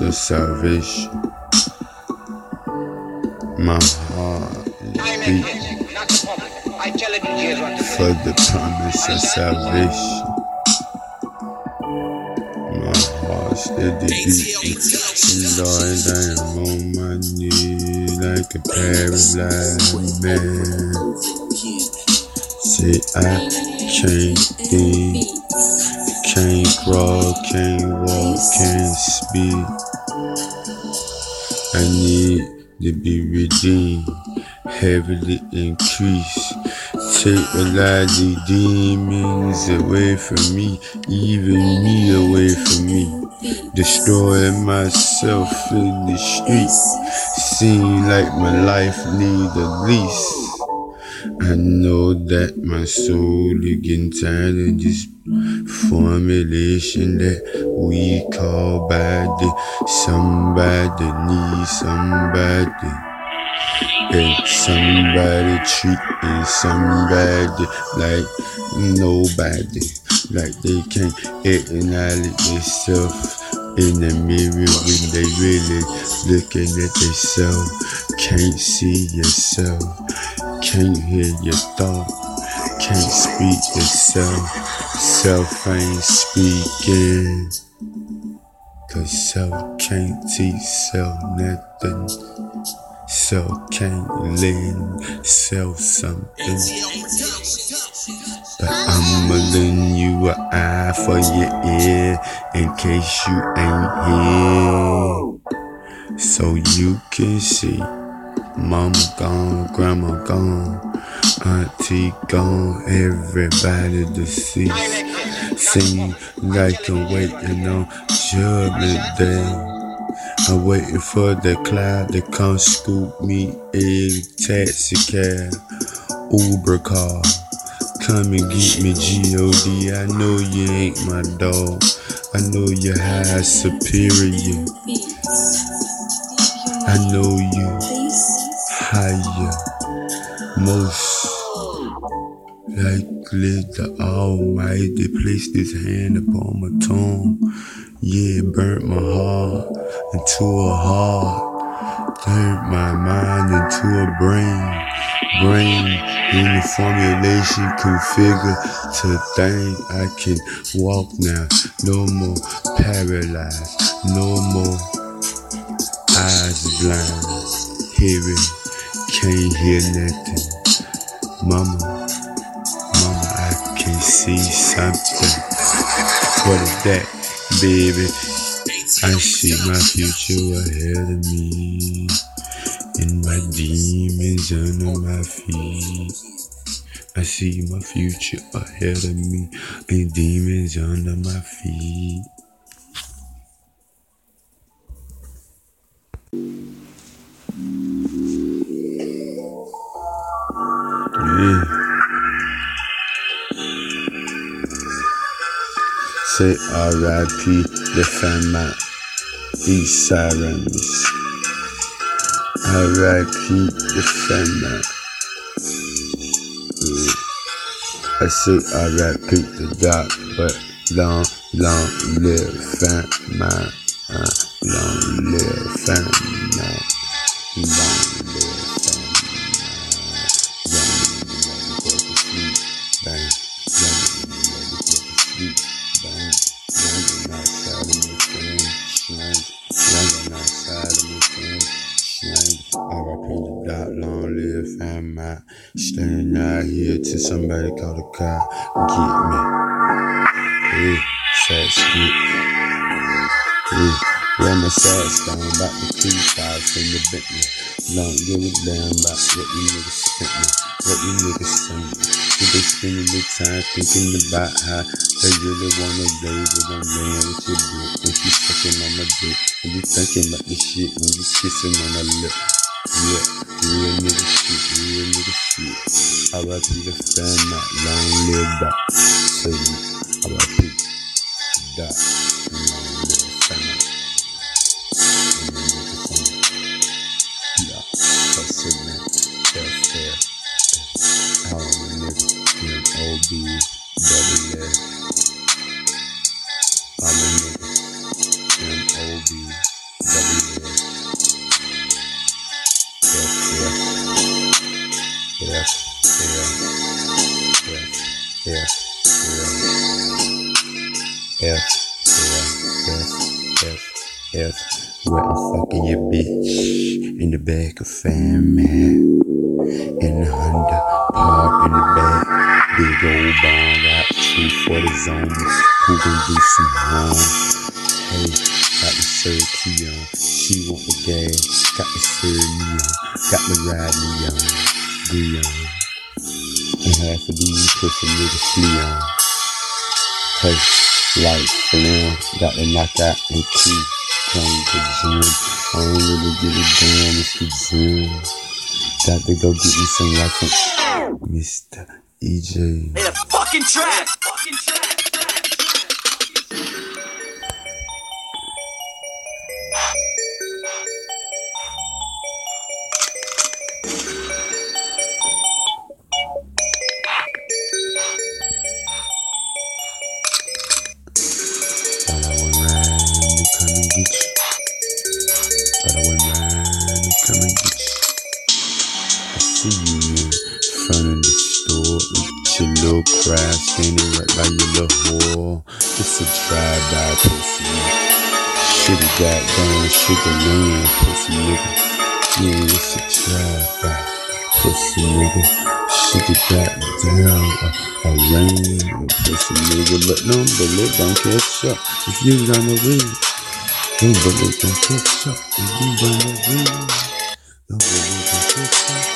of salvation. My heart is beating for the promise of salvation. My heart steady beating, Lord, I am on my knees like a paralyzed man. Say I can't think, can't crawl, can't walk, can't speak. I need to be redeemed, heavily increased. Take a lot of demons away from me, even me away from me. Destroying myself in the streets. Seem like my life need a lease. I know that my soul is getting tired of this formulation that we call body. Somebody needs somebody. And somebody treating somebody like nobody. Like they can't acknowledge themselves in the mirror when they really looking at themselves. Can't see yourself. Can't hear your thought. Can't speak yourself. Self ain't speaking. Cause self can't teach self nothing. Self can't lend self something. But I'ma lend you an eye for your ear in case you ain't here. So you can see. Mama gone, grandma gone, auntie gone, everybody deceased. Seem like I'm waiting on judgment day. I'm waiting for the cloud to come scoop me in taxi cab, Uber car. Come and get me, G.O.D. I know you ain't my dog. I know you're high superior. I know you higher, most likely the Almighty placed His hand upon my tongue. Yeah, burnt my heart into a heart, turned my mind into a brain, brain in the formulation configure to think I can walk now, no more paralyzed, no more eyes blind, hearing can't hear nothing. Mama, mama, I can see something. What is that, baby? I see my future ahead of me. And my demons under my feet. I see my future ahead of me. And demons under my feet. Say R.I.P. the family, these sirens. R.I.P. the family. Yeah. I say R.I.P. the doc, but long, long live family. Uh, long live family. Long live Staying out here till somebody call the car get me. Hey, sad skit. Hey, run my sad stone about the creep house in the Bentley. Don't give a damn about what you niggas spent me, what you niggas sent me. If they spending their time thinking about how they really wanna play with them man with your dick. When she sucking on my dick, and you thinking about the shit when you kissing on her lip. Yeah, real nigga shit, shit. R.I.P. the fan, not long live that. Say, R.I.P. that. Long live fan. Nigga, M.O.B. double F. Where I'm fucking your bitch in the back of fam man. In the Honda, park in the back. Big old bomb got two for the zones. Who gon' do some harm? Hey, got the sir Keon. She want the gas. Got the sir Neon. Got the ride Neon. Breon. And to be these pussy niggas flee on. Hey, like Flam. Got the knockout and key. Come to the gym. I don't really give a damn. It's the gym. Got to go get me some like Mr. EJ. Hey, a fucking track. Fucking track. See you in front of the store with your little crowd standing right by your little whore. It's a drive-by pussy. Shoulda got down sugar land, pussy nigga. Yeah, it's a drive-by pussy nigga. Got down a, a lane, pussy nigga. But no bullet don't catch up if you run away. Don't catch up if you run away. No bullet don't catch up if you run away. Bullet don't catch up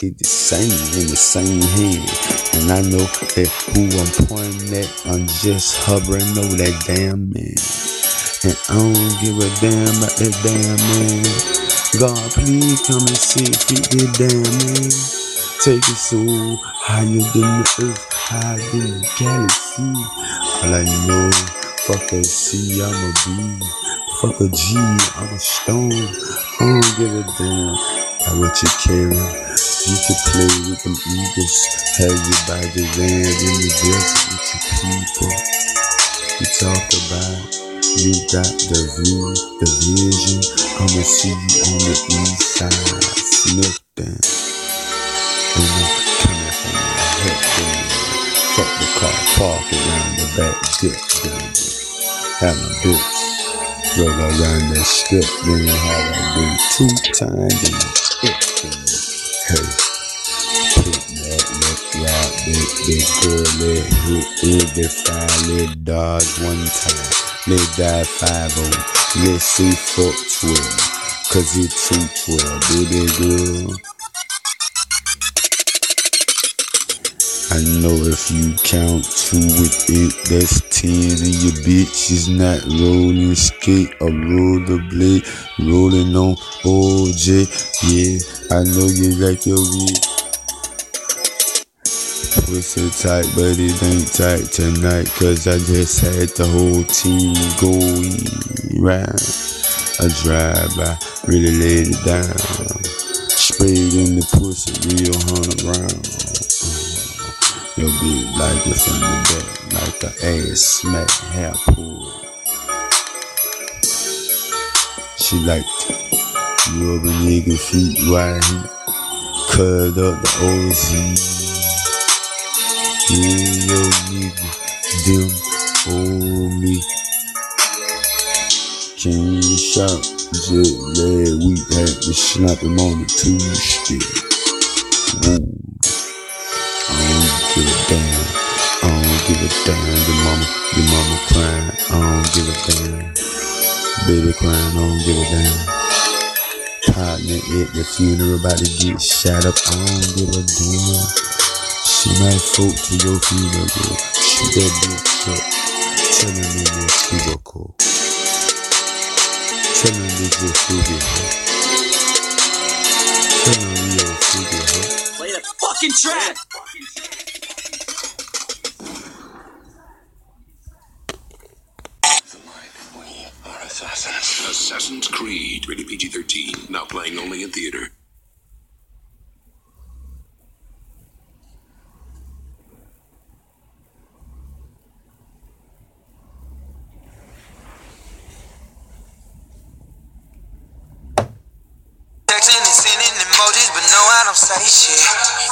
the same in the same hand. And I know that who I'm pointing at, I'm just hovering over that damn man. And I don't give a damn about that damn man. God, please come and see fit this damn man. Take it so higher than the earth, higher than the galaxy. All I know, fuck a C, I'm a B. Fuck a G, I'm a stone. I don't give a damn about want you carry. You can play with them eagles, have your body land in the desert with your people. You talk about you got the view, the vision. I'ma see you on the east side, sniffing. And I'm coming from the head down. Fuck the car, park around the back, dip, baby. Have my bitch roll around that strip, then have a do two times in the baby. Hey, put that lip rock, big, big girl, let hit every fire, let dodge one time. Let die five oh, let's see fuck twelve, cause it's two twelve, baby girl. I know if you count two with it, that's ten, and your bitch is not rolling skate or rollerblade, rolling on OJ. Yeah, I know you like your bitch. Pussy tight, but it ain't tight tonight, cause I just had the whole team going round. I drive by, really laid it down. Sprayed in the pussy, real hundred round. Your bitch like it from the back, like a ass smack, hair pull. She like rub a nigga feet right, cut up the OZ. Yeah, yo nigga, them owe me. King shot, just last we had to snap him on the don't give a damn. I don't give a damn. Your mama, your mama crying. I don't give a damn. Baby crying. I don't give a damn. Partner at the funeral about to get shot up. I don't give a damn. She might folk to your funeral. Shoot that bitch up. Tell him in that cubicle. Tell him this is stupid. Turn on Leo Figure, huh? Play the fucking track. Assassin's Creed, rated PG 13, now playing only in theater. Texting and sending emojis, but no, I don't say shit.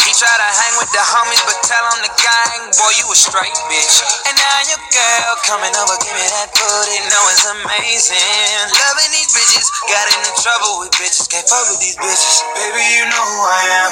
He try to hang with the homies, but tell on the gang, boy, you a straight bitch. And now your girl coming over, give me that booty, know it's amazing. Loving these bitches, got into trouble with bitches, can't fuck with these bitches. Baby, you know who I am.